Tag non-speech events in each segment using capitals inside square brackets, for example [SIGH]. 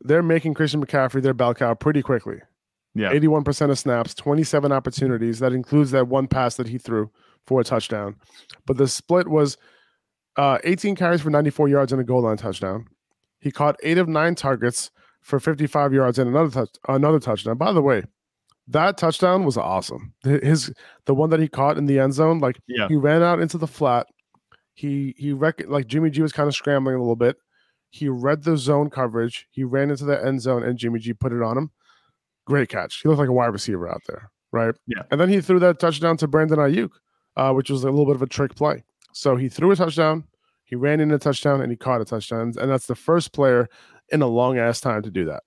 they're making Christian McCaffrey their bell cow pretty quickly. Yeah. 81% of snaps, 27 opportunities. That includes that one pass that he threw for a touchdown. But the split was uh, 18 carries for 94 yards and a goal line touchdown. He caught eight of nine targets for 55 yards and another touch, another touchdown. By the way, that touchdown was awesome. His the one that he caught in the end zone, like Yeah. he ran out into the flat. He he rec- like Jimmy G was kind of scrambling a little bit. He read the zone coverage. He ran into the end zone, and Jimmy G put it on him. Great catch. He looked like a wide receiver out there, right? Yeah. And then he threw that touchdown to Brandon Aiyuk, uh, which was a little bit of a trick play. So he threw a touchdown, he ran in a touchdown, and he caught a touchdown. And that's the first player in a long ass time to do that.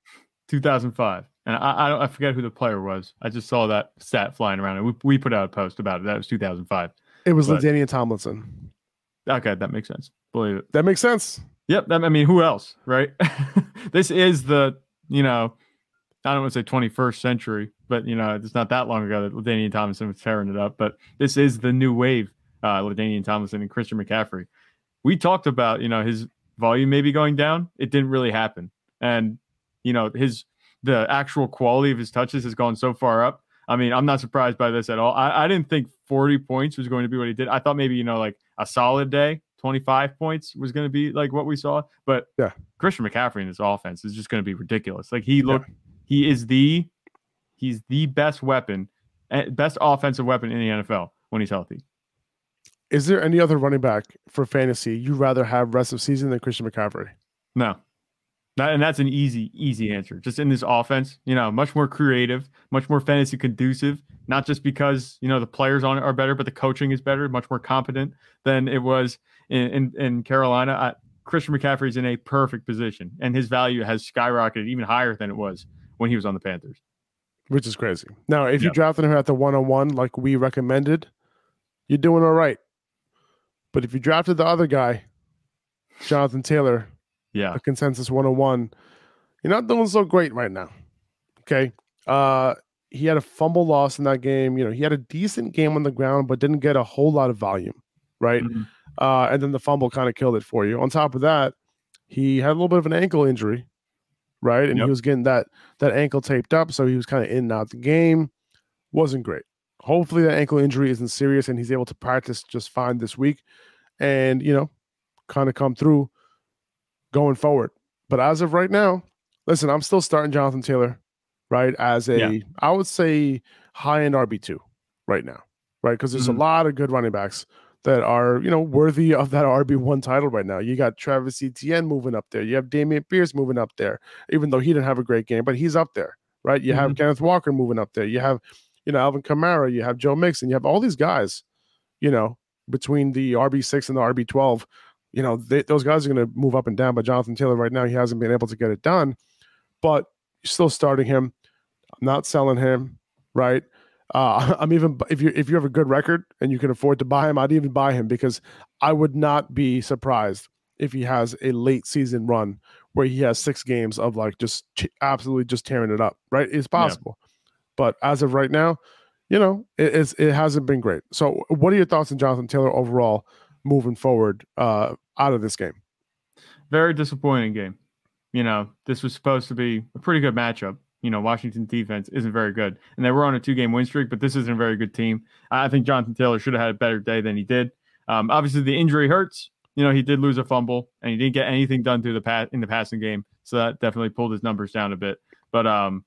2005. And I, I don't I forget who the player was. I just saw that stat flying around and we, we put out a post about it. That was 2005. It was But- LaDainian Tomlinson. Okay, that makes sense. Believe it. That makes sense. Yep. I mean, who else, right? [LAUGHS] this is the, you know, I don't want to say 21st century, but you know, it's not that long ago that Ladainian Thompson was tearing it up. But this is the new wave, uh, Ladainian Thompson and Christian McCaffrey. We talked about, you know, his volume maybe going down. It didn't really happen. And, you know, his the actual quality of his touches has gone so far up. I mean, I'm not surprised by this at all. I, I didn't think 40 points was going to be what he did. I thought maybe, you know, like a solid day, 25 points was going to be like what we saw. But Yeah. Christian McCaffrey in this offense is just going to be ridiculous. Like he looked, he is the, he's the best weapon, eh, best offensive weapon in the NFL when he's healthy. Is there any other running back for fantasy you'd rather have rest of season than Christian McCaffrey? No. And that's an easy, easy answer. Just in this offense, you know, much more creative, much more fantasy conducive. Not just because you know the players on it are better, but the coaching is better, much more competent than it was in in, in Carolina. I, Christian McCaffrey is in a perfect position, and his value has skyrocketed even higher than it was when he was on the Panthers. Which is crazy. Now, if you drafted him at the one on one like we recommended, you're doing all right. But if you drafted the other guy, Jonathan Taylor, Yeah, a consensus 101, you're not doing so great right now. Okay. Uh he had a fumble loss in that game. You know, he had a decent game on the ground, but didn't get a whole lot of volume, right? Mhm. Uh, and then the fumble kind of killed it for you. On top of that, he had a little bit of an ankle injury, right? And Yep. he was getting that that ankle taped up, so he was kind of in and out the game. Wasn't great. Hopefully, that ankle injury isn't serious, and he's able to practice just fine this week, and you know, kind of come through going forward. But as of right now, listen, I'm still starting Jonathan Taylor, right? As a, I Yeah. would say high end RB two right now, right? Because there's Mhm. a lot of good running backs that are, you know, worthy of that RB one title right now. You got Travis Etienne moving up there. You have Dameon Pierce moving up there, even though he didn't have a great game, but he's up there, right? You have Kenneth Walker moving up there. You have, you know, Alvin Kamara. You have Joe Mixon. You have all these guys, you know, between the RB six and the RB twelve you know, they, those guys are going to move up and down. But Jonathan Taylor right now, he hasn't been able to get it done. But still starting him. I'm not selling him, right? Uh, [LAUGHS] I'm even if you if you have a good record and you can afford to buy him, I'd even buy him because I would not be surprised if he has a late season run where he has six games of like just absolutely just tearing it up. Right? It's possible, but as of right now, you know, it, it's it hasn't been great. So, what are your thoughts on Jonathan Taylor overall moving forward uh, out of this game? Very disappointing game. You know, this was supposed to be a pretty good matchup. You know, Washington defense isn't very good, and they were on a two-game win streak, but this isn't a very good team. I think Jonathan Taylor should have had a better day than he did. Um, obviously, the injury hurts. You know, he did lose a fumble, and he didn't get anything done through the pass in the passing game, so that definitely pulled his numbers down a bit. But um,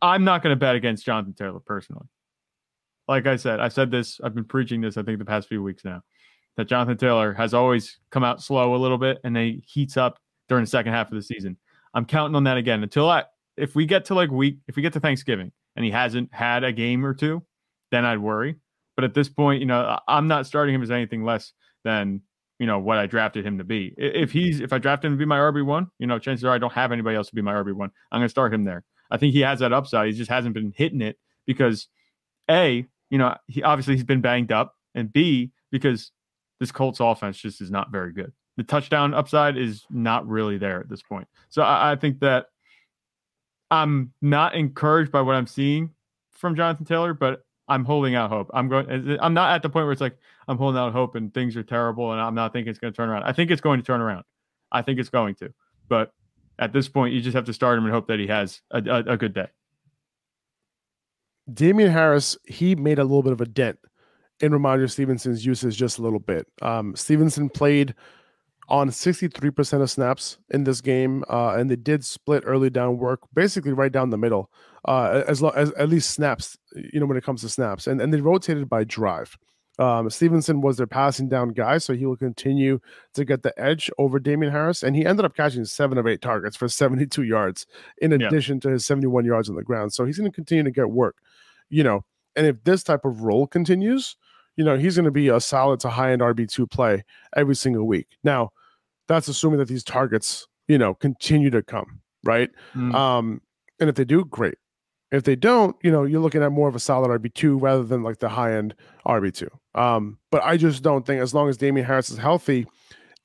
I'm not going to bet against Jonathan Taylor personally. Like I said, I said this. I've been preaching this. I think the past few weeks now that Jonathan Taylor has always come out slow a little bit, and then he heats up during the second half of the season. I'm counting on that again until I, if we get to like week, if we get to Thanksgiving and he hasn't had a game or two, then I'd worry. But at this point, you know, I'm not starting him as anything less than you know what I drafted him to be. If he's if I draft him to be my RB one, you know, chances are I don't have anybody else to be my RB one. I'm going to start him there. I think he has that upside. He just hasn't been hitting it because a, you know, he obviously he's been banged up, and B, because this Colts offense just is not very good. The touchdown upside is not really there at this point. So I, I think that I'm not encouraged by what I'm seeing from Jonathan Taylor, but I'm holding out hope. I'm going. I'm not at the point where it's like I'm holding out hope and things are terrible, and I'm not thinking it's going to turn around. I think it's going to turn around. I think it's going to. But at this point, you just have to start him and hope that he has a, a, a good day. Damien Harris, he made a little bit of a dent in Rhamondre Stevenson's usage just a little bit. Um, Stevenson played on 63% of snaps in this game, uh, and they did split early down work, basically right down the middle, uh, as, lo- as at least snaps, you know, when it comes to snaps, and and they rotated by drive. Um, Stevenson was their passing down guy, so he will continue to get the edge over Damien Harris, and he ended up catching seven of eight targets for 72 yards, in addition yeah. to his 71 yards on the ground. So he's going to continue to get work, you know. And if this type of role continues, you know, he's going to be a solid to high end RB2 play every single week. Now, that's assuming that these targets, you know, continue to come, right? Mm. Um, and if they do, great. If they don't, you know, you're looking at more of a solid RB2 rather than like the high end RB2. Um, but I just don't think as long as Damien Harris is healthy,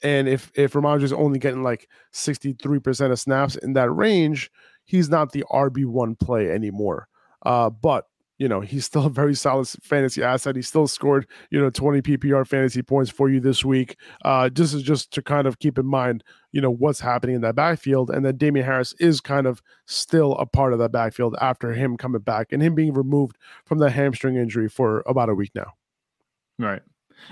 and if if Rhamondre is only getting like 63% of snaps in that range, he's not the RB1 play anymore. Uh, but you know, he's still a very solid fantasy asset. He still scored, you know, 20 PPR fantasy points for you this week. Uh, this is just to kind of keep in mind, you know, what's happening in that backfield. And that Damien Harris is kind of still a part of that backfield after him coming back and him being removed from the hamstring injury for about a week now. Right.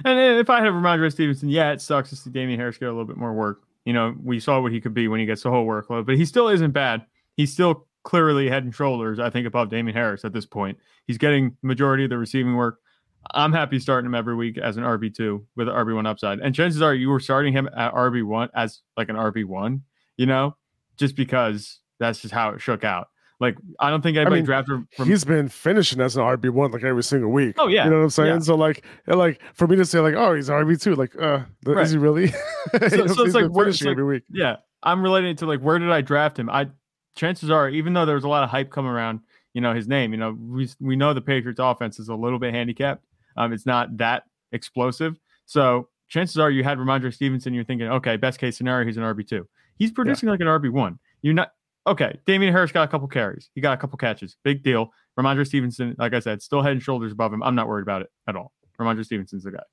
And if I had Rhamondre Stevenson, yeah, it sucks to see Damien Harris get a little bit more work. You know, we saw what he could be when he gets the whole workload, but he still isn't bad. He's still clearly head and shoulders, I think, above Damien Harris at this point. He's getting majority of the receiving work. I'm happy starting him every week as an RB2 with an RB1 upside. And chances are you were starting him at RB1 as like an RB1, you know, just because that's just how it shook out. Like, I don't think anybody I mean, drafted. From... He's been finishing as an RB one like every single week. Oh yeah, you know what I'm saying. Yeah. So like, like for me to say like, oh, he's RB two, like, uh, right. is he really? [LAUGHS] so, so it's like finishing like, every week. Yeah, I'm relating to like, where did I draft him? I chances are, even though there was a lot of hype coming around, you know, his name, you know, we we know the Patriots offense is a little bit handicapped. Um, it's not that explosive. So chances are you had Rhamondre Stevenson, you're thinking, okay, best case scenario, he's an RB2. He's producing yeah. like an RB1. You're not okay. Damien Harris got a couple carries. He got a couple catches. Big deal. Rhamondre Stevenson, like I said, still head and shoulders above him. I'm not worried about it at all. Rhamondre Stevenson's the guy.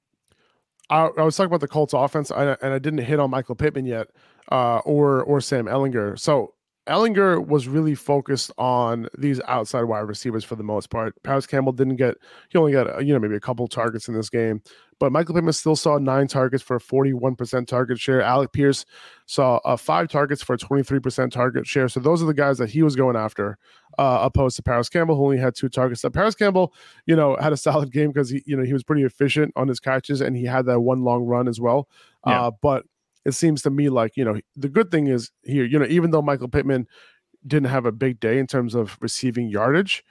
I, I was talking about the Colts offense, and I didn't hit on Michael Pittman yet, uh, or or Sam Ehlinger. So Ehlinger was really focused on these outside wide receivers for the most part. Parris Campbell didn't get, he only got, uh, you know, maybe a couple targets in this game, but Michael Pittman still saw nine targets for a 41% target share. Alec Pierce saw uh, five targets for a 23% target share. So those are the guys that he was going after, uh, opposed to Parris Campbell, who only had two targets. So Parris Campbell, you know, had a solid game because he, you know, he was pretty efficient on his catches and he had that one long run as well. Yeah. Uh, but it seems to me like you know the good thing is here you know even though michael pittman didn't have a big day in terms of receiving yardage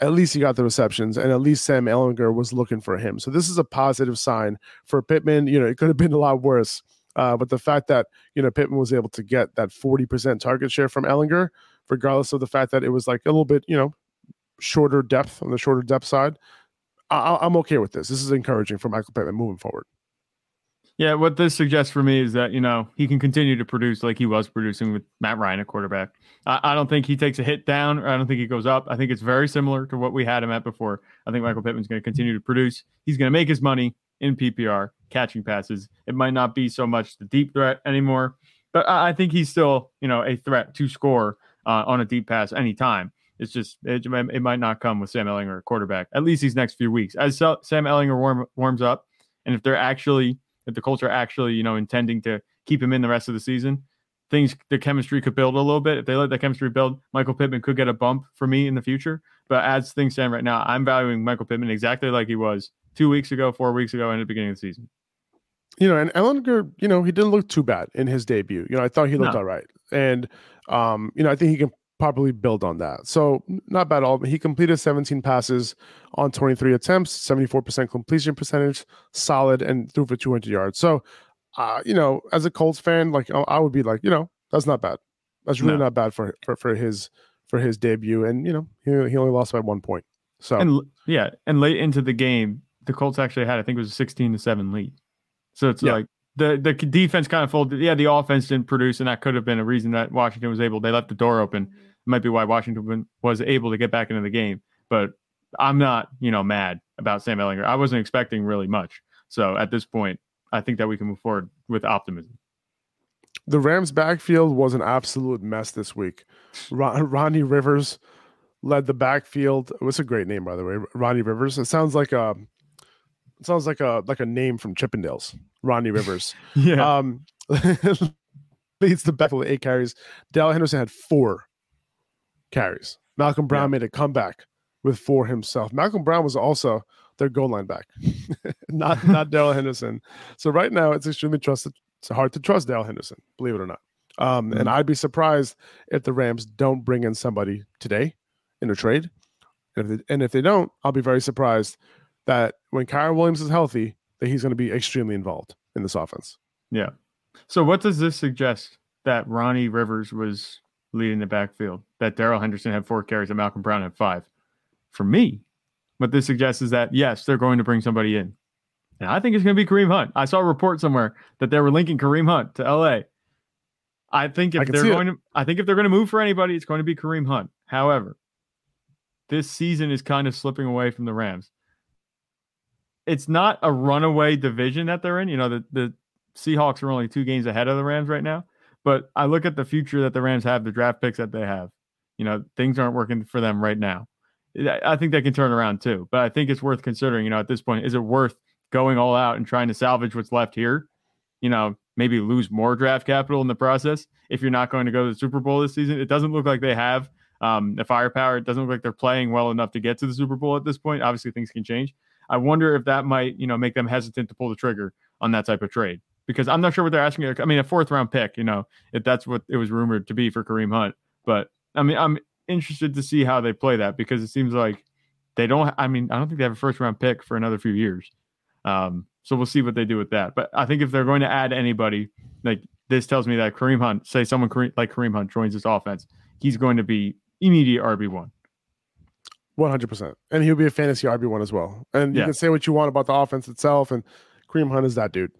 at least he got the receptions and at least sam ehlinger was looking for him. So this is a positive sign for pittman. You know it could have been a lot worse uh, but the fact that you know pittman was able to get that 40% target share from ehlinger regardless of the fact that it was like a little bit you know shorter depth on the shorter depth side I- i'm okay with this. This is encouraging for michael pittman moving forward Yeah, what this suggests for me is that you know he can continue to produce like he was producing with Matt Ryan at quarterback. I, I, don't think he takes a hit down, or I don't think he goes up. I think it's very similar to what we had him at before. I think Michael Pittman's going to continue to produce. He's going to make his money in PPR catching passes. It might not be so much the deep threat anymore, but I, I think he's still you know a threat to score uh, on a deep pass anytime. It's just it, it, might not come with Sam Ehlinger quarterback at least these next few weeks as Sam Ehlinger warm, warms up, and if they're actually if the Colts are actually you know intending to keep him in the rest of the season, things the chemistry could build a little bit. If they let the chemistry build, Michael Pittman could get a bump for me in the future. But as things stand right now, I'm valuing Michael Pittman exactly like he was two weeks ago, four weeks ago, and at the beginning of the season. You know, and Ehlinger, you know, he didn't look too bad in his debut. You know, I thought he looked no. all right, and um, you know, I think he can probably build on that. So not bad at all. He completed 17 passes on 23 attempts, 74% completion percentage, solid, and threw for 200 yards. So, uh, you know, as a Colts fan, like I would be like, you know, that's not bad. That's really no. not bad for, for for his for his debut. And you know, he he only lost by one point. So and yeah, and late into the game, the Colts actually had I think it was a 16 to seven lead. So it's yeah. like the the defense kind of folded. Yeah, the offense didn't produce, and that could have been a reason that Washington was able. They left the door open might be why Washington was able to get back into the game. But I'm not, you know, mad about Sam Ehlinger. I wasn't expecting really much. So at this point, I think that we can move forward with optimism. The Rams' backfield was an absolute mess this week. Ron- Ronnie Rivers led the backfield. What's a great name, by the way, Ronnie Rivers. It sounds like a it sounds like a like a name from Chippendales. Ronnie Rivers. [LAUGHS] yeah. Um, [LAUGHS] leads the backfield with eight carries. Darrell Henderson had four carries. Malcolm Brown yeah. made a comeback with four himself. Malcolm Brown was also their goal line back, [LAUGHS] not not [LAUGHS] Darrell Henderson. So right now it's extremely trusted. It's hard to trust Darrell Henderson, believe it or not. Um, mm-hmm. And I'd be surprised if the Rams don't bring in somebody today in a trade. And if they, and if they don't, I'll be very surprised that when Kyren Williams is healthy, that he's going to be extremely involved in this offense. Yeah. So what does this suggest that Ronnie Rivers was leading the backfield, that Darrell Henderson had four carries and Malcolm Brown had five. For me, what this suggests is that yes, they're going to bring somebody in. And I think it's going to be Kareem Hunt. I saw a report somewhere that they were linking Kareem Hunt to LA. I think if I they're going it. to I think if they're going to move for anybody, it's going to be Kareem Hunt. However, this season is kind of slipping away from the Rams. It's not a runaway division that they're in. You know, the, the Seahawks are only two games ahead of the Rams right now. But I look at the future that the Rams have, the draft picks that they have. You know, things aren't working for them right now. I think they can turn around too. But I think it's worth considering, you know, at this point, is it worth going all out and trying to salvage what's left here? You know, maybe lose more draft capital in the process if you're not going to go to the Super Bowl this season. It doesn't look like they have um, the firepower. It doesn't look like they're playing well enough to get to the Super Bowl at this point. Obviously, things can change. I wonder if that might, you know, make them hesitant to pull the trigger on that type of trade because I'm not sure what they're asking. I mean, a fourth round pick, you know, if that's what it was rumored to be for Kareem Hunt. But I mean, I'm interested to see how they play that because it seems like they don't. I mean, I don't think they have a first round pick for another few years. Um, so we'll see what they do with that. But I think if they're going to add anybody, like this tells me that Kareem Hunt, say someone like Kareem Hunt joins this offense, he's going to be immediate RB one. One hundred percent, and he'll be a fantasy RB one as well. And you can say what you want about the offense itself, and Kareem Hunt is that dude.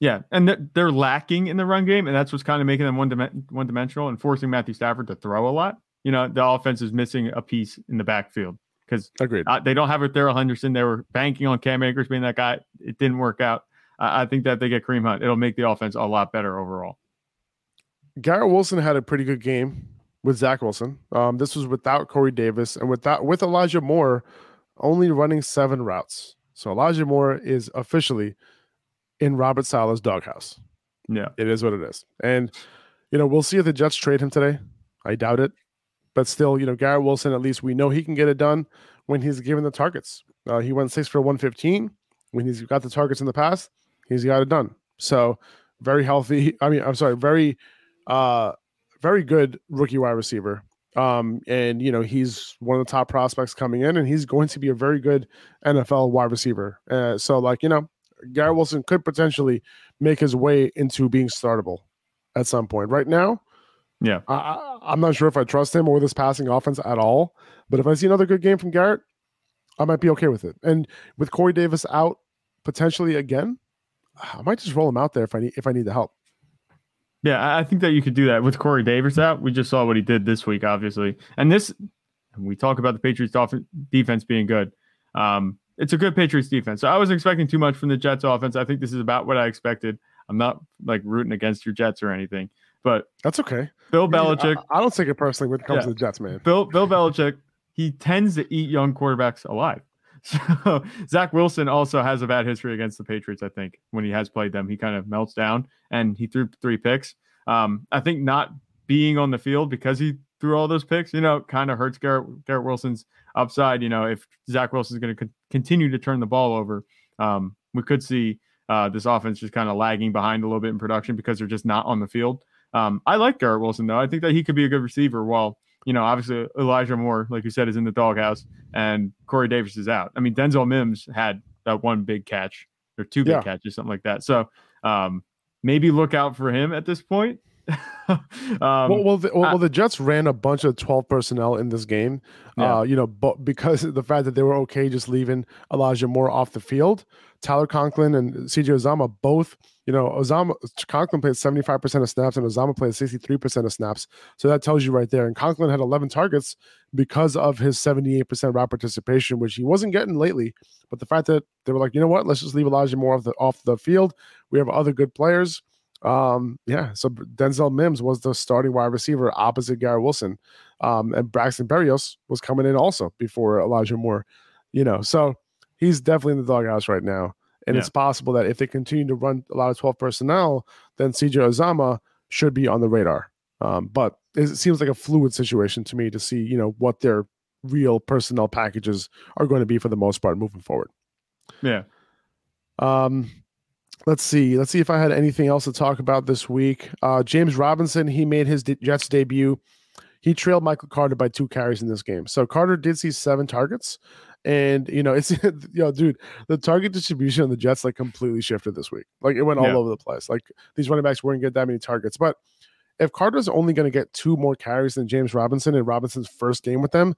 Yeah, and they're lacking in the run game, and that's what's kind of making them one one dimensional and forcing Matthew Stafford to throw a lot. You know, the offense is missing a piece in the backfield because uh, they don't have a Darrell Henderson. They were banking on Cam Akers being that guy. It didn't work out. I think that they get Kareem Hunt. It'll make the offense a lot better overall. Garrett Wilson had a pretty good game with Zach Wilson. Um, this was without Corey Davis and without with Elijah Moore only running seven routes. So Elijah Moore is officially in Robert Saleh's doghouse. Yeah. It is what it is. And, you know, we'll see if the Jets trade him today. I doubt it. But still, you know, Garrett Wilson, at least we know he can get it done when he's given the targets. Uh, he went six for 115. When he's got the targets in the past, he's got it done. So very healthy. I mean, I'm sorry, very, uh, very good rookie wide receiver. Um, and you know, he's one of the top prospects coming in, and he's going to be a very good NFL wide receiver. Uh, so, like, you know, Garrett Wilson could potentially make his way into being startable at some point. Right now, yeah, I, I'm not sure if I trust him or this passing offense at all. But if I see another good game from Garrett, I might be okay with it. And with Corey Davis out potentially again, I might just roll him out there if I need if I need the help. Yeah, I think that you could do that with Corey Davis out. We just saw what he did this week, obviously, and this we talk about the Patriots offense defense being good. Um, it's a good Patriots defense. So I wasn't expecting too much from the Jets offense. I think this is about what I expected. I'm not like rooting against your Jets or anything, but that's okay. Bill Belichick. I, I don't take it personally when it comes yeah. to the Jets, man. Bill Bill Belichick. He tends to eat young quarterbacks alive. [LAUGHS] So Zach Wilson also has a bad history against the Patriots. I think when he has played them, he kind of melts down and he threw three picks. Um, I think not being on the field because he threw all those picks, you know, kind of hurts Garrett, Garrett Wilson's upside. You know, if Zach Wilson is going to co- continue to turn the ball over, um, we could see uh, this offense just kind of lagging behind a little bit in production because they're just not on the field. Um, I like Garrett Wilson though. I think that he could be a good receiver. While you know, obviously Elijah Moore, like you said, is in the doghouse, and Corey Davis is out. I mean, Denzel Mims had that one big catch or two big yeah. catches, something like that. So um, maybe look out for him at this point. [LAUGHS] um, well, well, the, well, the Jets ran a bunch of 12 personnel in this game. Yeah. Uh, you know, but because the fact that they were okay just leaving Elijah Moore off the field, Tyler Conklin and CJ Uzomah both, you know, Uzomah Conklin played 75% of snaps and Uzomah played 63% of snaps. So that tells you right there. And Conklin had 11 targets because of his 78% route participation, which he wasn't getting lately. But the fact that they were like, you know what, let's just leave Elijah Moore off the off the field. We have other good players um, yeah, so Denzel Mims was the starting wide receiver opposite Garrett Wilson. Um, and Braxton Berrios was coming in also before Elijah Moore, you know. So he's definitely in the doghouse right now. And yeah. it's possible that if they continue to run a lot of 12 personnel, then CJ Uzomah should be on the radar. Um, but it seems like a fluid situation to me to see, you know, what their real personnel packages are going to be for the most part moving forward. Yeah. Um, let's see. Let's see if I had anything else to talk about this week. Uh, James Robinson, he made his Jets debut. He trailed Michael Carter by two carries in this game. So Carter did see seven targets. And you know, it's [LAUGHS] you know, dude, the target distribution of the Jets like completely shifted this week. Like it went all yeah. over the place. Like these running backs weren't get that many targets. But if Carter's only going to get two more carries than James Robinson in Robinson's first game with them,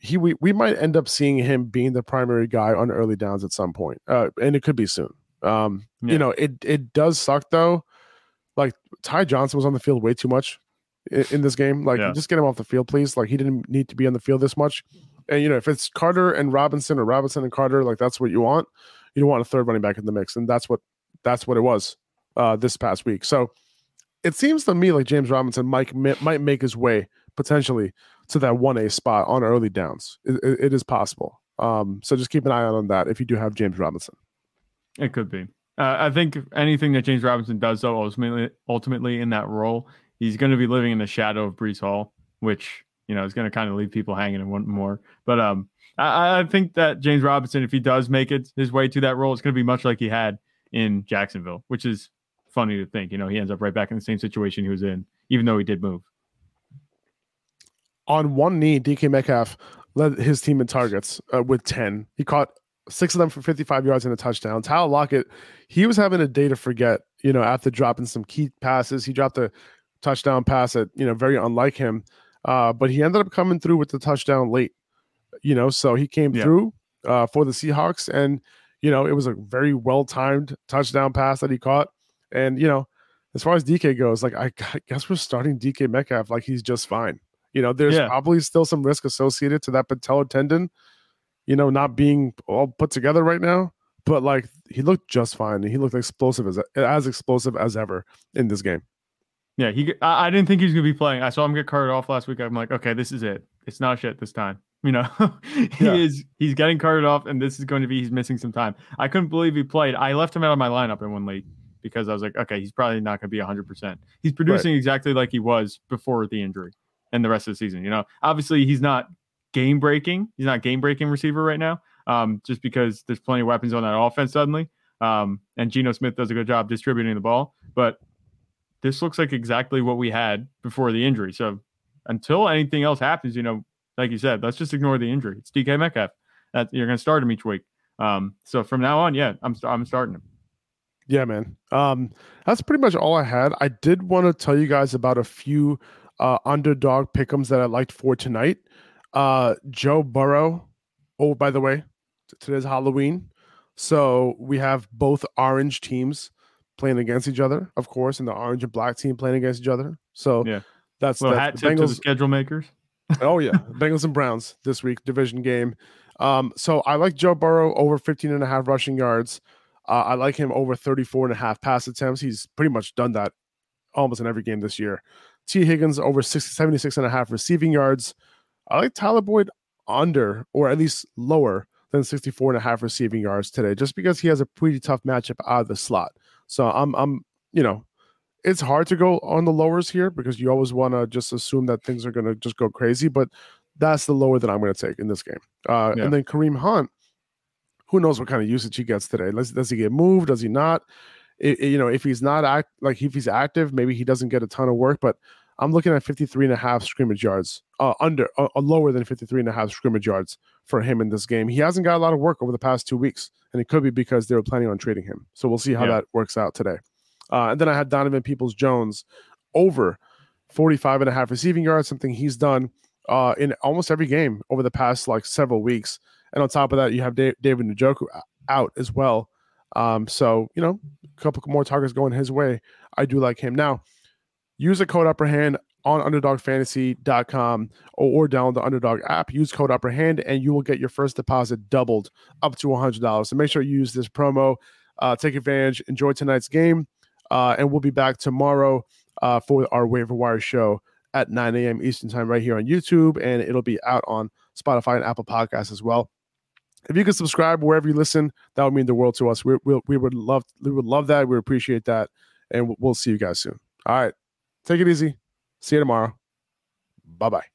he we, we might end up seeing him being the primary guy on early downs at some point. Uh, and it could be soon. Um, yeah. you know, it it does suck though. Like Ty Johnson was on the field way too much in, in this game. Like, yeah. just get him off the field, please. Like, he didn't need to be on the field this much. And you know, if it's Carter and Robinson or Robinson and Carter, like that's what you want. You don't want a third running back in the mix, and that's what that's what it was uh, this past week. So it seems to me like James Robinson might might make his way potentially to that one A spot on early downs. It, it, it is possible. Um, so just keep an eye out on that if you do have James Robinson. It could be. Uh, I think anything that James Robinson does, though, ultimately, ultimately in that role, he's going to be living in the shadow of Breece Hall, which you know is going to kind of leave people hanging and want more. But um, I, I, think that James Robinson, if he does make it his way to that role, it's going to be much like he had in Jacksonville, which is funny to think. You know, he ends up right back in the same situation he was in, even though he did move. On one knee, DK Metcalf led his team in targets uh, with 10. He caught six of them for 55 yards and a touchdown. Tyler Lockett, he was having a day to forget, you know, after dropping some key passes. He dropped a touchdown pass that, you know, very unlike him. Uh, but he ended up coming through with the touchdown late, you know, so he came yeah. through uh, for the Seahawks. And, you know, it was a very well timed touchdown pass that he caught. And, you know, as far as DK goes, like, I, I guess we're starting DK Metcalf like he's just fine. You know, there's yeah. probably still some risk associated to that patellar tendon you know, not being all put together right now. But like he looked just fine. He looked explosive as as explosive as ever in this game. Yeah, he. I, I didn't think he was gonna be playing. I saw him get carted off last week. I'm like, okay, this is it. It's not shit this time. You know, [LAUGHS] he yeah. is. He's getting carted off, and this is going to be. He's missing some time. I couldn't believe he played. I left him out of my lineup in one league because I was like, okay, he's probably not going to be 100. percent He's producing right. exactly like he was before the injury and the rest of the season. You know, obviously he's not game breaking. He's not game breaking receiver right now, um, just because there's plenty of weapons on that offense suddenly. Um, and Geno Smith does a good job distributing the ball. But this looks like exactly what we had before the injury. So until anything else happens, you know, like you said, let's just ignore the injury. It's DK Metcalf. That you're going to start him each week. Um, so from now on, yeah, I'm I'm starting him. Yeah, man. Um, that's pretty much all I had. I did want to tell you guys about a few uh, underdog pickums that I liked for tonight. Uh, Joe Burrow. Oh, by the way, today's Halloween. So we have both orange teams playing against each other, of course, and the orange and black team playing against each other. So Yeah. that's, Little that's hat tip to the schedule makers. [LAUGHS] oh yeah, [LAUGHS] Bengals and Browns this week division game. Um, so I like Joe Burrow over 15 and a half rushing yards. Uh, I like him over 34 and a half pass attempts. He's pretty much done that almost in every game this year. Tee Higgins over 60, 76 and a half receiving yards. I like Tyler Boyd under or at least lower than 64 and a half receiving yards today, just because he has a pretty tough matchup out of the slot. So I'm I'm you know, it's hard to go on the lowers here because you always want to just assume that things are gonna just go crazy, but that's the lower that I'm gonna take in this game. Uh Yeah. and then Kareem Hunt, who knows what kind of usage he gets today? Does, does he get moved? Does he not? I- I- you know, if he's not act like if he's active, maybe he doesn't get a ton of work, but I'm looking at 53 and a half scrimmage yards, uh, under uh, uh, lower than 53 and a half scrimmage yards for him in this game. He hasn't got a lot of work over the past two weeks, and it could be because they were planning on trading him. So we'll see how Yeah. that works out today. Uh, and then I had Donovan Peoples Jones over 45 and a half receiving yards, something he's done uh, in almost every game over the past like several weeks. And on top of that, you have Da- David Njoku out as well. Um, so, you know, a couple more targets going his way. I do like him. Now, use the code upper hand on underdogfantasy.com or, or download the underdog app. Use code upper hand and you will get your first deposit doubled up to $100. So make sure you use this promo. Uh, take advantage. Enjoy tonight's game. Uh, and we'll be back tomorrow uh, for our waiver wire show at 9 a.m. Eastern time right here on YouTube. And it'll be out on Spotify and Apple Podcasts as well. If you could subscribe wherever you listen, that would mean the world to us. We, we, we would love we would love that. We appreciate that, and we'll see you guys soon. All right, take it easy. See you tomorrow. Bye bye.